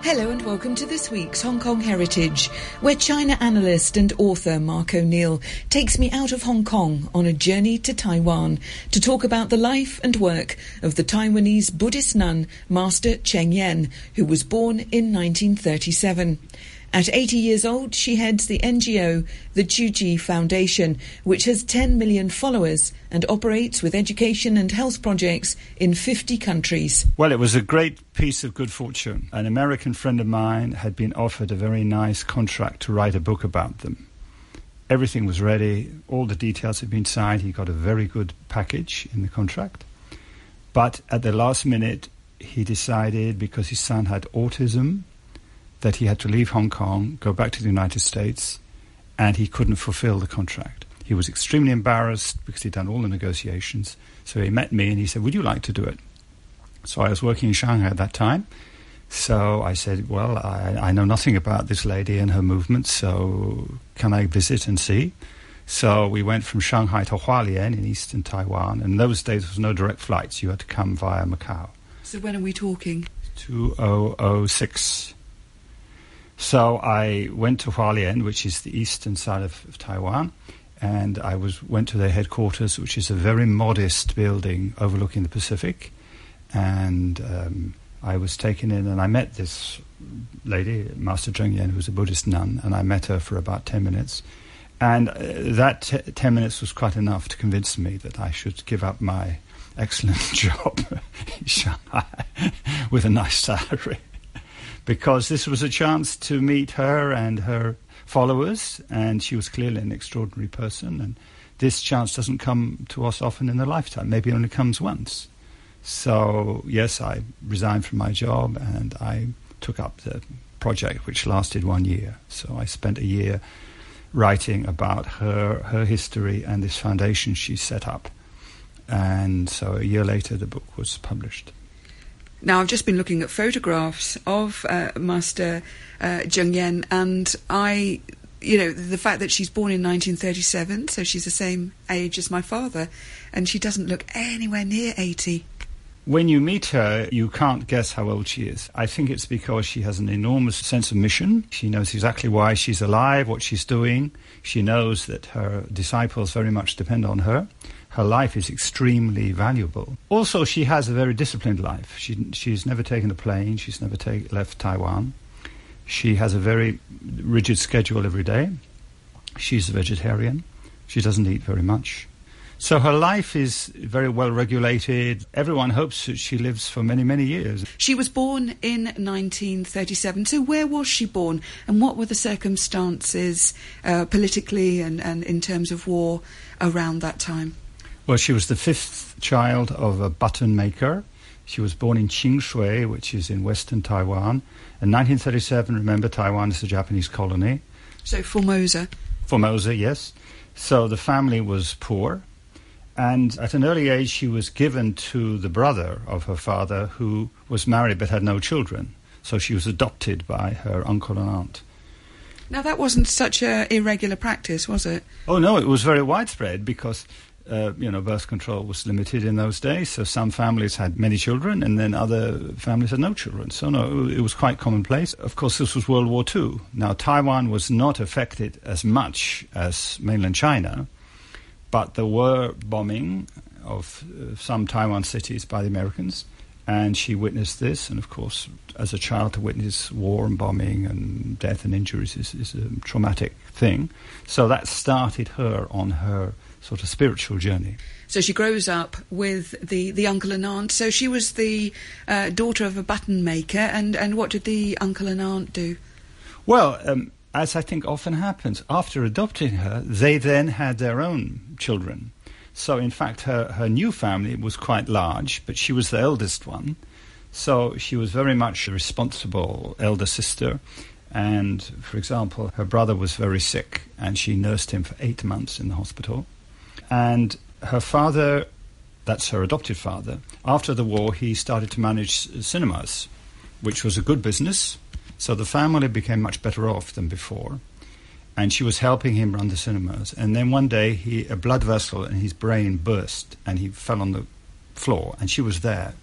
Hello and welcome to this week's Hong Kong Heritage, where China analyst and author Mark O'Neill takes me out of Hong Kong on a journey to Taiwan to talk about the life and work of the Taiwanese Buddhist nun Master Cheng Yen, who was born in 1937. At 80 years old, she heads the NGO, the Tzu Foundation, which has 10 million followers and operates with education and health projects in 50 countries. Well, it was a great piece of good fortune. An American friend of mine had been offered a very nice contract to write a book about them. Everything was ready, all the details had been signed. He got a very good package in the contract. But at the last minute, he decided because his son had autism that he had to leave Hong Kong, go back to the United States, and he couldn't fulfill the contract. He was extremely embarrassed because he'd done all the negotiations. So he met me and he said, Would you like to do it? So I was working in Shanghai at that time. So I said, Well, I, I know nothing about this lady and her movements, so can I visit and see? So we went from Shanghai to Hualien in eastern Taiwan. And in those days, there was no direct flights. You had to come via Macau. So when are we talking? 2006. So I went to Hualien, which is the eastern side of, of, Taiwan, and I was went to their headquarters, which is a very modest building overlooking the Pacific. And um, I was taken in, and I met this lady, Master Cheng Yen, who's a Buddhist nun, and I met her for about ten minutes. And uh, that t- ten minutes was quite enough to convince me that I should give up my excellent job in Shanghai with a nice salary because this was a chance to meet her and her followers, and she was clearly an extraordinary person. And this chance doesn't come to us often in a lifetime, maybe it only comes once. So, yes, I resigned from my job and I took up the project, which lasted one year. So, I spent a year writing about her, her history and this foundation she set up. And so, a year later, the book was published. Now, I've just been looking at photographs of uh, Master uh, Cheng Yen, and I, you know, the fact that she's born in 1937, so she's the same age as my father, and she doesn't look anywhere near 80. When you meet her, you can't guess how old she is. I think it's because she has an enormous sense of mission. She knows exactly why she's alive, what she's doing. She knows that her disciples very much depend on her her life is extremely valuable. Also, she has a very disciplined life. She, she's never taken a plane, she's never take, left Taiwan. She has a very rigid schedule every day. She's a vegetarian. She doesn't eat very much. So her life is very well regulated. Everyone hopes that she lives for many, many years. She was born in 1937. So where was she born and what were the circumstances uh, politically and, and in terms of war around that time? Well, she was the fifth child of a button maker. She was born in Qingshui, which is in western Taiwan. In 1937, remember, Taiwan is a Japanese colony. So Formosa. Formosa, yes. So the family was poor. And at an early age, she was given to the brother of her father, who was married but had no children. So she was adopted by her uncle and aunt. Now, that wasn't such a irregular practice, was it? Oh, no, it was very widespread because uh, you know, birth control was limited in those days. So some families had many children, and then other families had no children. So no, it was quite commonplace. Of course, this was World War II. Now Taiwan was not affected as much as mainland China, but there were bombing of uh, some Taiwan cities by the Americans, and she witnessed this. And of course, as a child, to witness war and bombing and death and injuries is, is a traumatic thing. So that started her on her sort of spiritual journey. So she grows up with the, the uncle and aunt. So she was the uh, daughter of a button maker, and, and what did the uncle and aunt do? Well, um, as I think often happens, after adopting her, they then had their own children. So, in fact, her, her new family was quite large, but she was the eldest one. So she was very much a responsible elder sister. And, for example, her brother was very sick, and she nursed him for eight months in the hospital. And her father, that's her adopted father, after the war, he started to manage cinemas, which was a good business. So the family became much better off than before. And she was helping him run the cinemas. And then one day, he, a blood vessel in his brain burst and he fell on the floor, and she was there.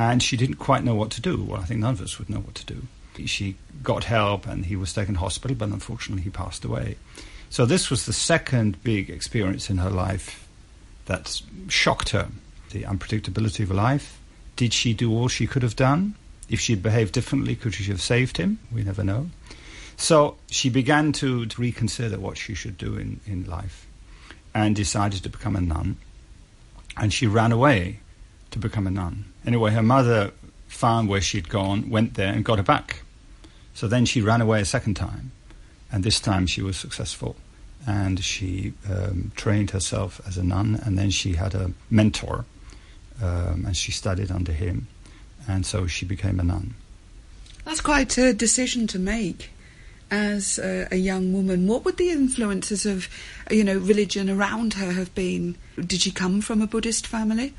and she didn't quite know what to do. Well, I think none of us would know what to do. She got help and he was taken to hospital, but unfortunately he passed away. So this was the second big experience in her life that shocked her. The unpredictability of life. Did she do all she could have done? If she'd behaved differently, could she have saved him? We never know. So she began to, to reconsider what she should do in, in life and decided to become a nun. And she ran away to become a nun. Anyway, her mother found where she'd gone, went there, and got her back. So then she ran away a second time, and this time she was successful. And she um, trained herself as a nun, and then she had a mentor, um, and she studied under him, and so she became a nun. That's quite a decision to make as a, a, young woman. What would the influences of, you know, religion around her have been? Did she come from a Buddhist family?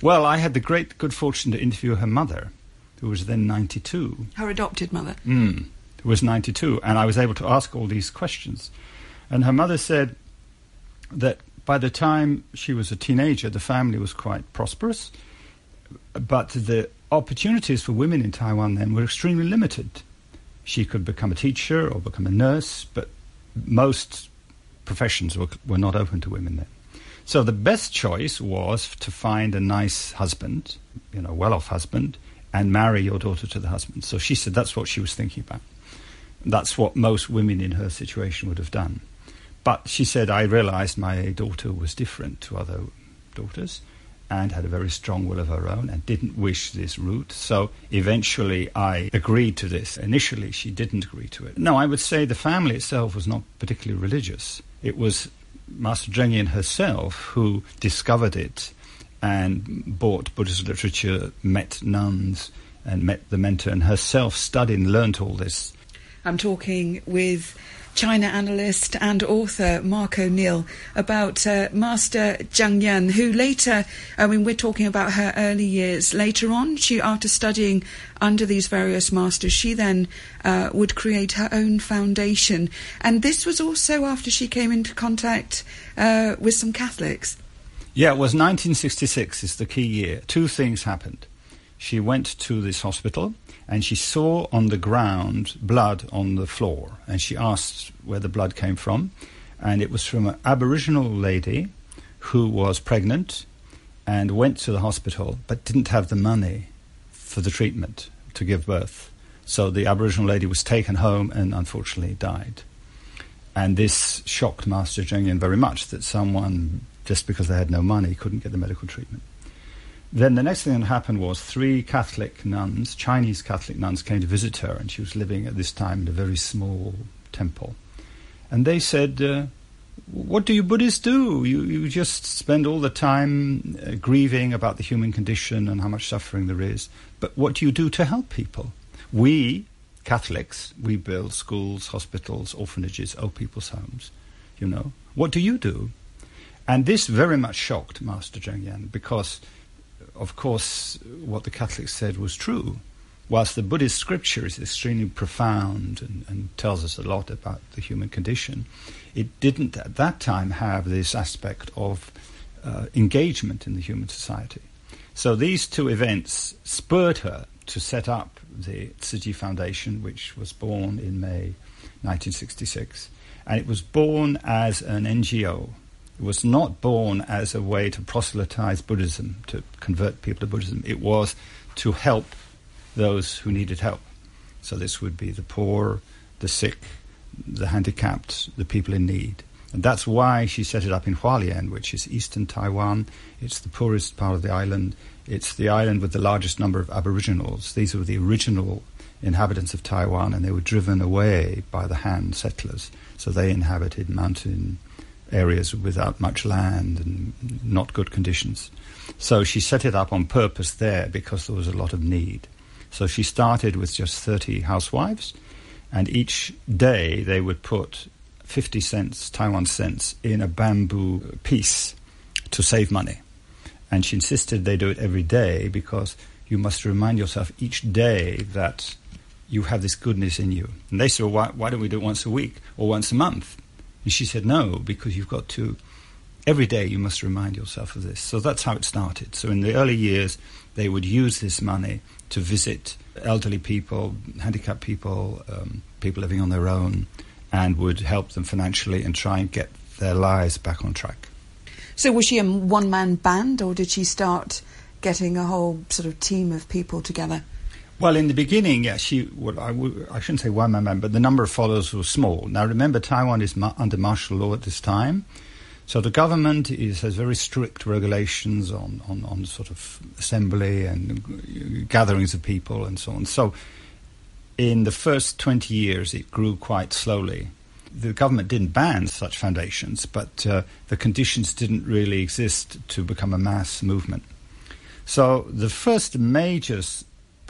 Well, I had the great good fortune to interview her mother, who was then 92. Her adopted mother? Mm, who was 92. And I was able to ask all these questions. And her mother said that by the time she was a teenager, the family was quite prosperous, but the opportunities for women in Taiwan then were extremely limited. She could become a teacher or become a nurse, but most professions were, were not open to women then. So the best choice was to find a nice husband, you know, well-off husband, and marry your daughter to the husband. So she said that's what she was thinking about. That's what most women in her situation would have done. But she said, I realized my daughter was different to other daughters and had a very strong will of her own and didn't wish this route. So eventually I agreed to this. Initially, she didn't agree to it. No, I would say the family itself was not particularly religious. It was Master Cheng herself who discovered it and bought Buddhist literature, met nuns, and met the mentor, and herself studied and learnt all this. I'm talking with China analyst and author Mark O'Neill about uh, Master Cheng Yen, who later, I mean, we're talking about her early years. Later on, she, after studying under these various masters, she then uh, would create her own foundation. And this was also after she came into contact uh, with some Catholics. Yeah, it was 1966 is the key year. Two things happened. She went to this hospital and she saw on the ground blood on the floor. And she asked where the blood came from. And it was from an Aboriginal lady who was pregnant and went to the hospital but didn't have the money for the treatment to give birth. So the Aboriginal lady was taken home and unfortunately died. And this shocked Master Yen very much that someone, just because they had no money, couldn't get the medical treatment. Then the next thing that happened was three Catholic nuns, Chinese Catholic nuns, came to visit her, and she was living at this time in a very small temple. And they said, uh, What do you Buddhists do? You, you just spend all the time uh, grieving about the human condition and how much suffering there is. But what do you do to help people? We, Catholics, we build schools, hospitals, orphanages, old people's homes. You know, what do you do? And this very much shocked Master Cheng Yen because of course, what the Catholics said was true. Whilst the Buddhist scripture is extremely profound and, and, tells us a lot about the human condition, it didn't at that time have this aspect of uh, engagement in the human society. So these two events spurred her to set up the Tzu Chi Foundation, which was born in May 1966. And it was born as an NGO was not born as a way to proselytize Buddhism, to convert people to Buddhism. It was to help those who needed help. So this would be the poor, the sick, the handicapped, the people in need. And that's why she set it up in Hualien, which is eastern Taiwan. It's the poorest part of the island. It's the island with the largest number of aboriginals. These were the original inhabitants of Taiwan, and they were driven away by the Han settlers. So they inhabited mountain areas without much land and not good conditions. So she set it up on purpose there because there was a lot of need. So she started with just 30 housewives, and each day they would put 50 cents, Taiwan cents, in a bamboo piece to save money. And she insisted they do it every day because you must remind yourself each day that you have this goodness in you. And they said, well, why, why don't we do it once a week or once a month? And she said, No, because you've got to every day you must remind yourself of this. So that's how it started. So in the early years, they would use this money to visit elderly people, handicapped people, um, people living on their own, and would help them financially and try and get their lives back on track. So was she a one-man band, or did she start getting a whole sort of team of people together? Well, in the beginning, yeah, she. Well, I w- I shouldn't say one man, but the number of followers was small. Now, remember, Taiwan is ma- under martial law at this time, so the government is, has very strict regulations on, on, on sort of assembly and gatherings of people and so on. So, in the first twenty years, it grew quite slowly. The government didn't ban such foundations, but uh, the conditions didn't really exist to become a mass movement. So, the first major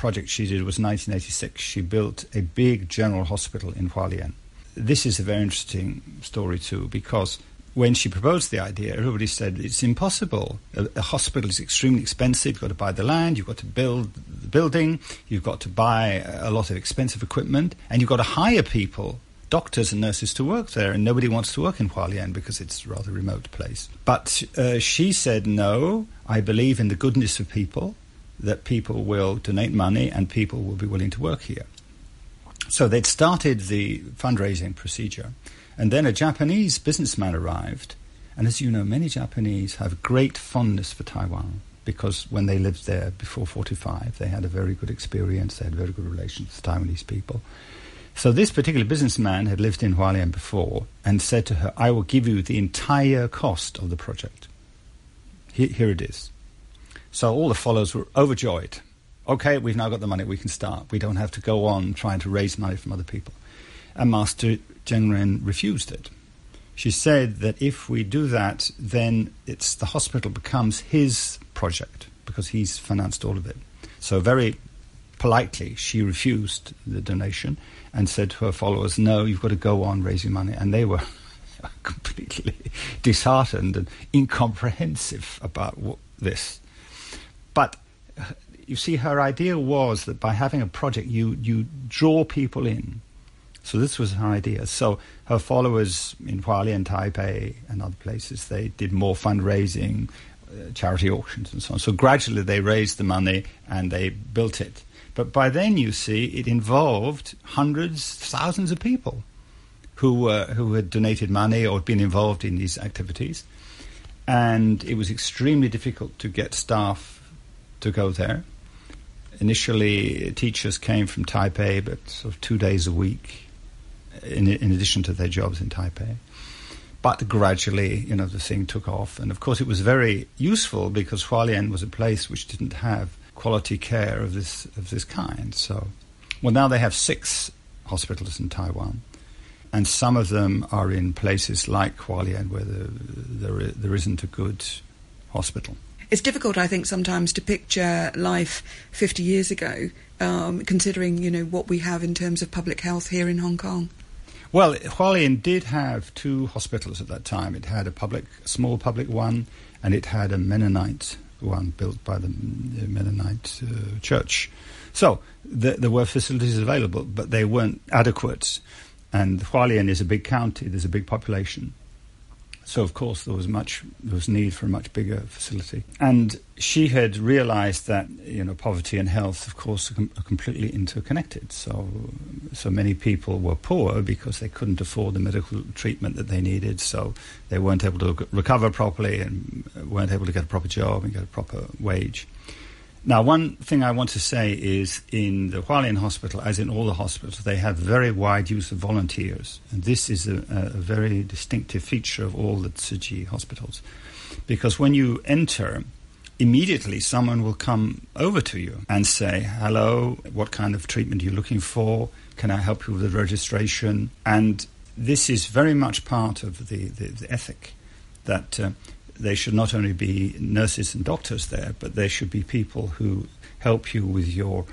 project she did was 1986. She built a big general hospital in Hualien. This is a very interesting story too, because when she proposed the idea, everybody said it's impossible. A, a, hospital is extremely expensive. You've got to buy the land, you've got to build the building, you've got to buy a lot of expensive equipment, and you've got to hire people, doctors and nurses, to work there. And nobody wants to work in Hualien because it's a rather remote place. But uh, she said, no, I believe in the goodness of people that people will donate money and people will be willing to work here. So they'd started the fundraising procedure, and then a Japanese businessman arrived. And as you know, many Japanese have great fondness for Taiwan because when they lived there before 45, they had a very good experience, they had very good relations with Taiwanese people. So this particular businessman had lived in Hualien before and said to her, I will give you the entire cost of the project. Here, here it is. So all the followers were overjoyed. Okay, we've now got the money, we can start. We don't have to go on trying to raise money from other people. And Master Cheng refused it. She said that if we do that, then it's the hospital becomes his project because he's financed all of it. So very politely, she refused the donation and said to her followers, "No, you've got to go on raising money." And they were completely disheartened and incomprehensive about this. But you see, her idea was that by having a project, you, you draw people in. So this was her idea. So her followers in Hualien and Taipei and other places, they did more fundraising, uh, charity auctions and so on. So gradually they raised the money and they built it. But by then, you see, it involved hundreds, thousands of people who, uh, who had donated money or had been involved in these activities. And it was extremely difficult to get staff to go there. Initially, teachers came from Taipei, but sort of two days a week, in, in addition to their jobs in Taipei. But gradually, you know, the thing took off, and of course, it was very useful because Hualien was a place which didn't have quality care of this of this kind. So, well, now they have six hospitals in Taiwan, and some of them are in places like Hualien where the, there there isn't a good hospital it's difficult, I think, sometimes to picture life 50 years ago, um, considering you know what we have in terms of public health here in Hong Kong. Well, Hualien did have two hospitals at that time. It had a public, small public one, and it had a Mennonite one built by the Mennonite uh, church. So the, there were facilities available, but they weren't adequate. And Hualien is a big county. There's a big population. So of course there was much there was need for a much bigger facility, and she had realised that you know poverty and health, of course, are, com- are, completely interconnected. So so many people were poor because they couldn't afford the medical treatment that they needed, so they weren't able to recover properly and weren't able to get a proper job and get a proper wage. Now, one thing I want to say is in the Hualien Hospital, as in all the hospitals, they have very wide use of volunteers. And this is a, a very distinctive feature of all the Tzu Chi hospitals. Because when you enter, immediately someone will come over to you and say, Hello, what kind of treatment are you looking for? Can I help you with the registration? And this is very much part of the, the, the ethic that uh, they should not only be nurses and doctors there, but they should be people who help you with your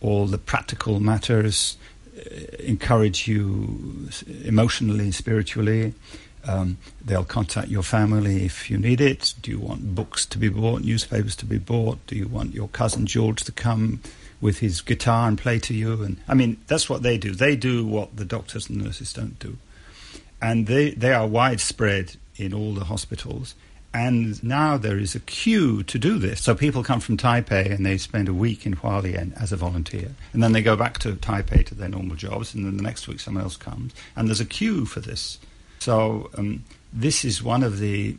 all the practical matters, uh, encourage you emotionally, and spiritually. Um, they'll contact your family if you need it. Do you want books to be bought, newspapers to be bought? Do you want your cousin George to come with his guitar and play to you? And I mean, that's what they do. They do what the doctors and nurses don't do, and they they are widespread in all the hospitals. And now there is a queue to do this. So people come from Taipei and they spend a week in Hualien as a volunteer. And then they go back to Taipei to their normal jobs. And then the next week someone else comes. And there's a queue for this. So um, this is one of the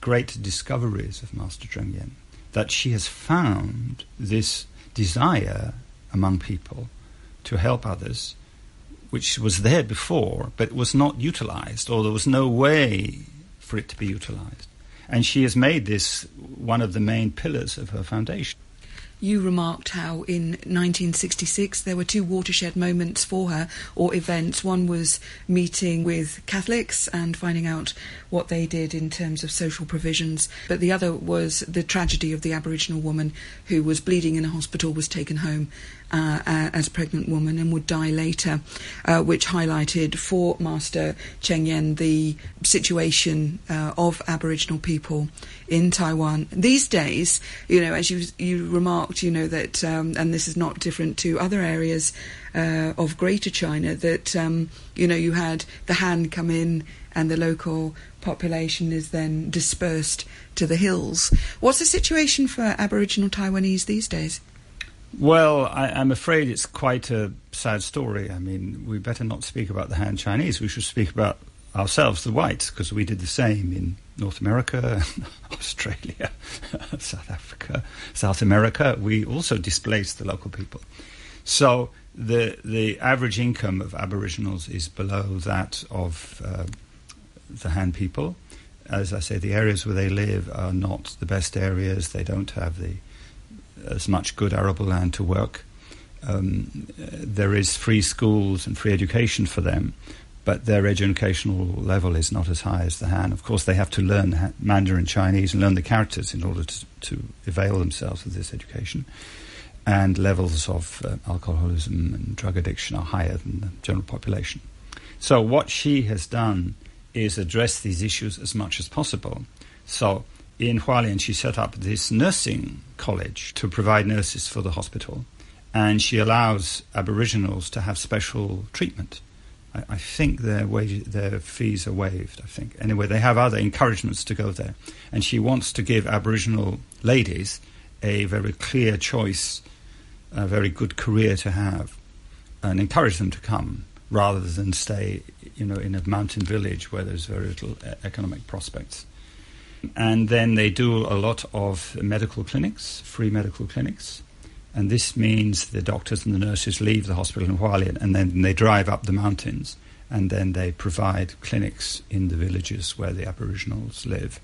great discoveries of Master Cheng Yen, that she has found this desire among people to help others, which was there before, but was not utilized, or there was no way for it to be utilized. And she has made this one of the main pillars of her foundation. You remarked how in 1966 there were two watershed moments for her, or events. One was meeting with Catholics and finding out what they did in terms of social provisions, but the other was the tragedy of the Aboriginal woman who was bleeding in a hospital, was taken home uh, uh, as a pregnant woman and would die later, uh, which highlighted for Master Cheng Yen the situation uh, of Aboriginal people in Taiwan. These days, you know, as you, you remarked, you know, that, um, and this is not different to other areas uh, of Greater China, that, um, you know, you had the Han come in and the local population is then dispersed to the hills. What's the situation for Aboriginal Taiwanese these days? Well, I, am afraid it's quite a sad story. I mean, we better not speak about the Han Chinese. We should speak about ourselves, the whites, because we did the same in North America, Australia, South Africa, South America. We also displaced the local people. So the the average income of Aboriginals is below that of uh, the Han people. As I say, the areas where they live are not the best areas. They don't have the as much good arable land to work. Um, there is free schools and free education for them, but their educational level is not as high as the Han. Of course, they have to learn Mandarin Chinese and learn the characters in order to, to avail themselves of this education. And levels of uh, alcoholism and drug addiction are higher than the general population. So, what she has done is address these issues as much as possible. So, in Hualien, she set up this nursing college to provide nurses for the hospital, and she allows Aboriginals to have special treatment. I, I think their wage, their fees are waived. I think anyway they have other encouragements to go there, and she wants to give Aboriginal ladies a very clear choice, a very good career to have, and encourage them to come rather than stay, you know, in a mountain village where there's very little uh, economic prospects. And then they do a lot of medical clinics, free medical clinics. And this means the doctors and the nurses leave the hospital in Hualien and then they drive up the mountains and then they provide clinics in the villages where the Aboriginals live.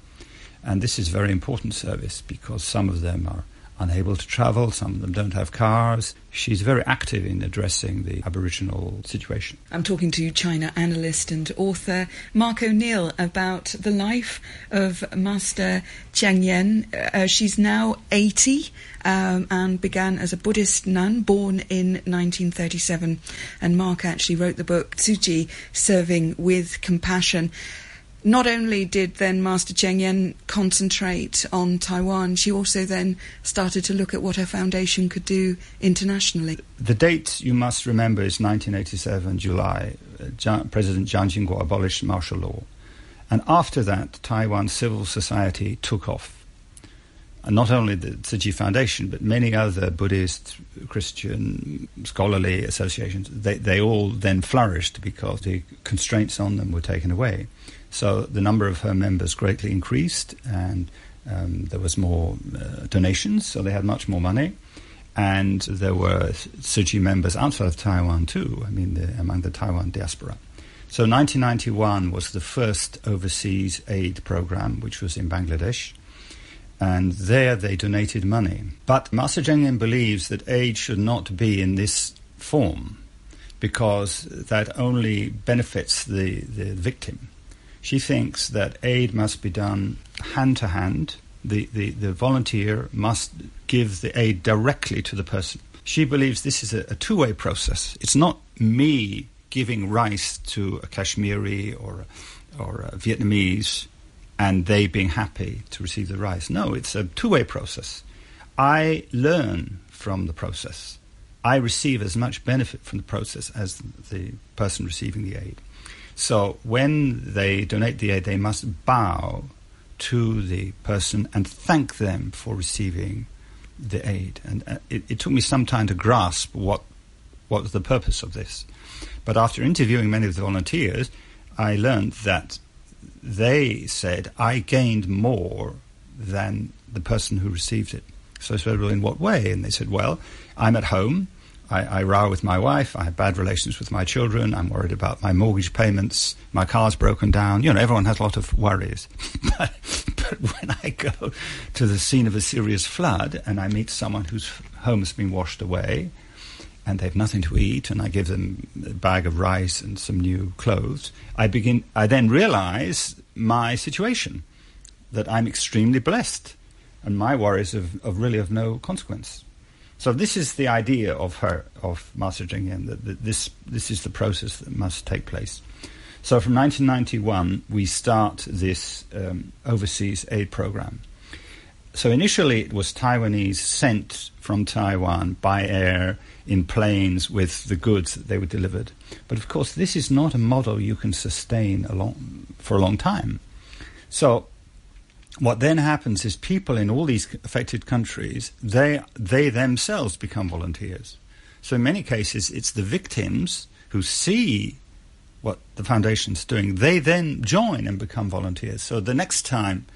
And this is very important service because some of them are unable to travel, some of them don't have cars. She's very active in addressing the Aboriginal situation. I'm talking to China analyst and author Mark O'Neill about the life of Master Cheng Yen. Uh, she's now 80 um, and began as a Buddhist nun born in 1937. And Mark actually wrote the book Tzu Chi, Serving with Compassion not only did then Master Cheng Yen concentrate on Taiwan, she also then started to look at what her foundation could do internationally. The date you must remember is 1987, July. Uh, President Jiang Jingguo abolished martial law. And after that, Taiwan civil society took off. And not only the Tzu Chi Foundation, but many other Buddhist, Christian, scholarly associations, they, they all then flourished because the constraints on them were taken away. So the number of her members greatly increased, and um, there was more uh, donations, so they had much more money. And there were Chi members outside of Taiwan too, I mean, the, among the Taiwan diaspora. So 1991 was the first overseas aid program, which was in Bangladesh. And there they donated money. But Master believes that aid should not be in this form because that only benefits the, the victim. She thinks that aid must be done hand to hand. The, the, the volunteer must give the aid directly to the person. She believes this is a, a two way process. It's not me giving rice to a Kashmiri or, or a Vietnamese and they being happy to receive the rice. No, it's a two way process. I learn from the process. I receive as much benefit from the process as the person receiving the aid. So when they donate the aid, they must bow to the person and thank them for receiving the aid. And uh, it, it, took me some time to grasp what what was the purpose of this. But after interviewing many of the volunteers, I learned that they said I gained more than the person who received it. So I said, well, in what way? And they said, well, I'm at home. I, I row with my wife. I have bad relations with my children. I'm worried about my mortgage payments. My car's broken down. You know, everyone has a lot of worries. but, but when I go to the scene of a serious flood and I meet someone whose home has been washed away and they have nothing to eat, and I give them a bag of rice and some new clothes, I begin. I then realize my situation, that I'm extremely blessed, and my worries of, of really of no consequence. So this is the idea of her of Master Cheng Yen that, that this this is the process that must take place. So from 1991 we start this um, overseas aid program. So initially it was Taiwanese sent from Taiwan by air in planes with the goods that they were delivered. But of course this is not a model you can sustain a long, for a long time. So what then happens is people in all these affected countries, they, they themselves become volunteers. So in many cases, it's the victims who see what the foundation's doing. They then join and become volunteers. So the next time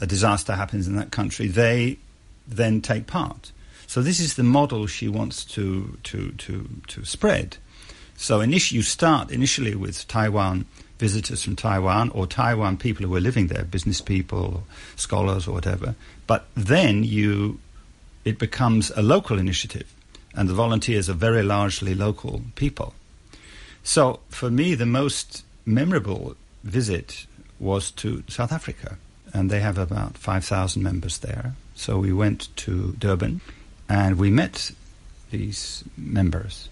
a disaster happens in that country, they then take part. So this is the model she wants to, to, to, to spread. So initially, you start initially with Taiwan visitors from Taiwan or Taiwan people who are living there, business people, scholars, or whatever. But then you, it becomes a local initiative, and the volunteers are very largely local people. So for me, the most memorable visit was to South Africa, and they have about 5,000 members there. So we went to Durban, and we met these members.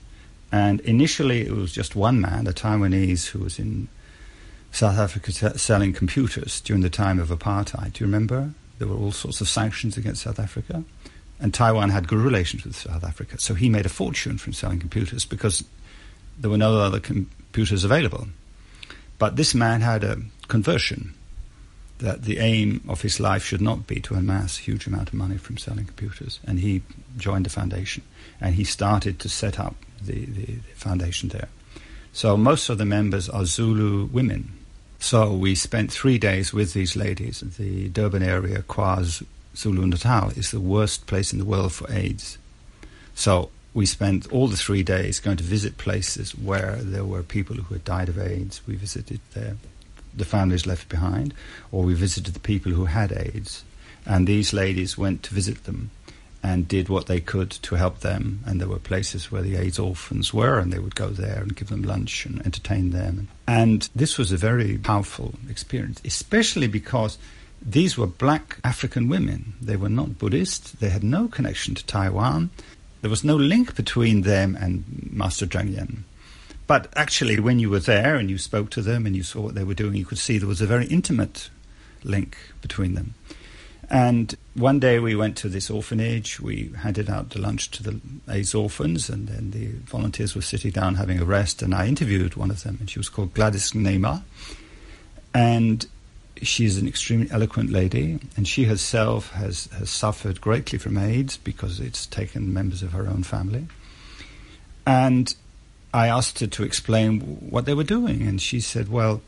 And initially, it was just one man, a Taiwanese who was in South Africa selling computers during the time of apartheid. Do you remember? There were all sorts of sanctions against South Africa. And Taiwan had good relations with South Africa. So he made a fortune from selling computers because there were no other computers available. But this man had a conversion that the aim of his life should not be to amass a huge amount of money from selling computers. And he joined the foundation and he started to set up the, the, the foundation there. So most of the members are Zulu women so we spent three days with these ladies. The Durban area, KwaZulu Natal, is the worst place in the world for AIDS. So we spent all the three days going to visit places where there were people who had died of AIDS. We visited the families left behind, or we visited the people who had AIDS. And these ladies went to visit them and did what they could to help them. And there were places where the AIDS orphans were, and they would go there and give them lunch and entertain them. And this was a very powerful experience, especially because these were black African women. They were not Buddhist, they had no connection to Taiwan. There was no link between them and Master Cheng Yen. But actually, when you were there and you spoke to them and you saw what they were doing, you could see there was a very intimate link between them. And one day we went to this orphanage. We handed out the lunch to the AIDS orphans, and then the volunteers were sitting down having a rest. And I interviewed one of them, and she was called Gladys Ngema. And she's an extremely eloquent lady, and she herself has, has suffered greatly from AIDS because it's taken members of her own family. And I asked her to explain what they were doing, and she said, Well,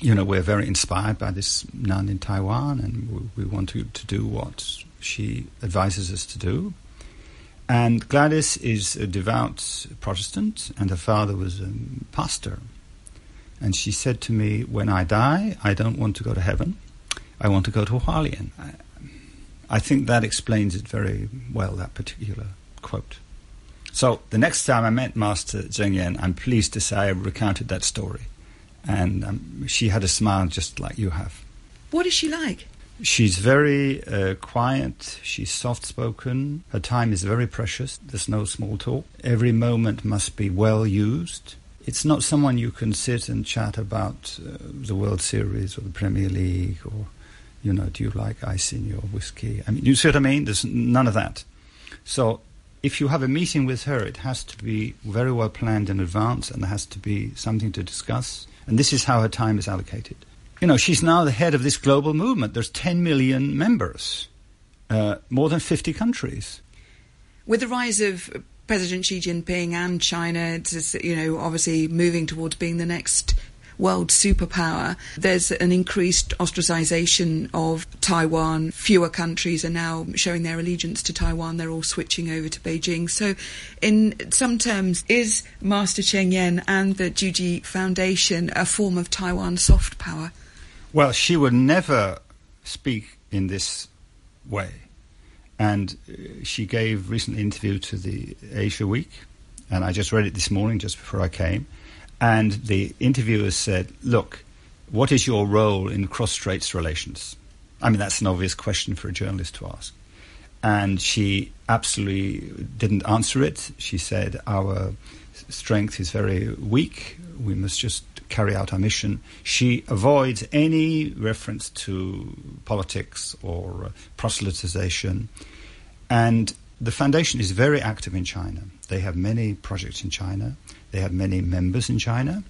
you know, we're very inspired by this nun in Taiwan, and we, we want to, to do what she advises us to do. And Gladys is a devout Protestant, and her father was a pastor. And she said to me, When I die, I don't want to go to heaven. I want to go to Hualien. I, I think that explains it very well, that particular quote. So the next time I met Master Cheng Yen, I'm pleased to say I recounted that story and um, she had a smile just like you have. What is she like? She's very uh, quiet. She's soft spoken. Her time is very precious. There's no small talk. Every moment must be well used. It's not someone you can sit and chat about uh, the World Series or the Premier League or, you know, do you like ice in your whiskey? I mean, you see what I mean? There's none of that. So if you have a meeting with her, it has to be very well planned in advance and there has to be something to discuss And this is how her time is allocated. You know, she's now the head of this global movement. There's 10 million members, uh, more than 50 countries. With the rise of President Xi Jinping and China, you know, obviously moving towards being the next world superpower, there's an increased ostracization of Taiwan. Fewer countries are now showing their allegiance to Taiwan. They're all switching over to Beijing. So, in some terms, is Master Cheng Yen and the Tzu Chi Foundation a form of Taiwan soft power? Well, she would never speak in this way. And uh, she gave recently an interview to the Asia Week, and I just read it this morning just before I came. And the interviewer said, Look, what is your role in cross straits relations? I mean, that's an obvious question for a journalist to ask. And she absolutely didn't answer it. She said, Our strength is very weak. We must just carry out our mission. She avoids any reference to politics or proselytization. And the foundation is very active in China. They have many projects in China. They have many members in China.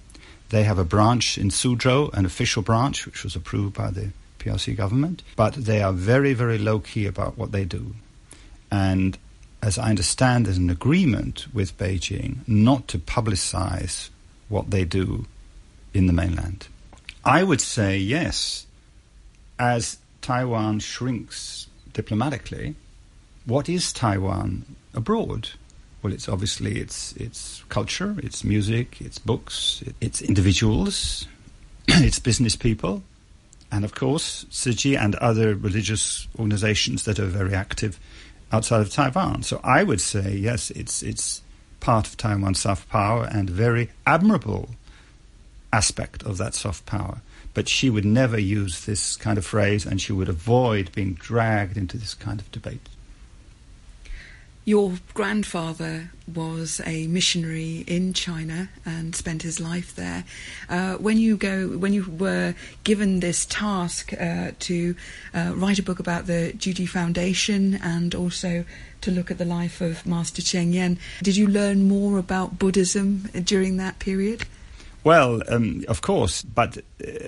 They have a branch in Suzhou, an official branch, which was approved by the PRC government. But they are very, very low key about what they do. And as I understand, there's an agreement with Beijing not to publicize what they do in the mainland. I would say yes. As Taiwan shrinks diplomatically, what is Taiwan abroad? Well, it's obviously it's it's culture, it's music, it's books, it's individuals, it's business people, and of course, Chi and other religious organizations that are very active outside of Taiwan. So I would say yes, it's it's part of Taiwan's soft power and a very admirable aspect of that soft power. But she would never use this kind of phrase, and she would avoid being dragged into this kind of debate. Your grandfather was a missionary in China and spent his life there. Uh, when you go, when you were given this task uh, to uh, write a book about the Tzu Chi Foundation and also to look at the life of Master Cheng Yen, did you learn more about Buddhism during that period? Well, um, of course, but uh,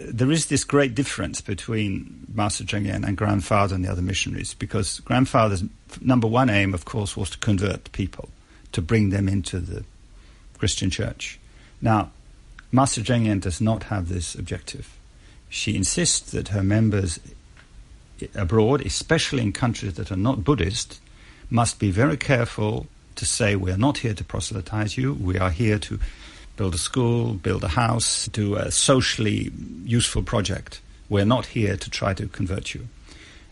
there is this great difference between Master Cheng Yen and grandfather and the other missionaries because grandfather's number one aim, of course, was to convert people, to bring them into the Christian church. Now, Master Cheng Yen does not have this objective. She insists that her members abroad, especially in countries that are not Buddhist, must be very careful to say, we are not here to proselytize you, we are here to build a school, build a house, do a socially useful project. We're not here to try to convert you.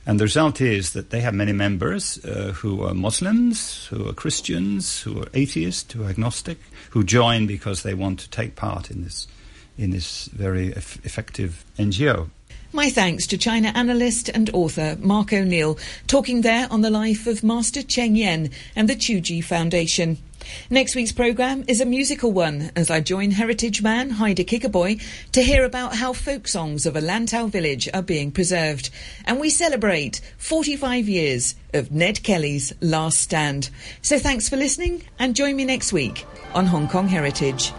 And the result is that they have many members uh, who are Muslims, who are Christians, who are atheists, who are agnostic, who join because they want to take part in this, in this very eff- effective NGO. My thanks to China analyst and author Mark O'Neill, talking there on the life of Master Cheng Yen and the Tzu Chi Foundation. Next week's programme is a musical one as I join heritage man Heide Kikkaboy to hear about how folk songs of a Lantau village are being preserved. And we celebrate 45 years of Ned Kelly's Last Stand. So thanks for listening and join me next week on Hong Kong Heritage.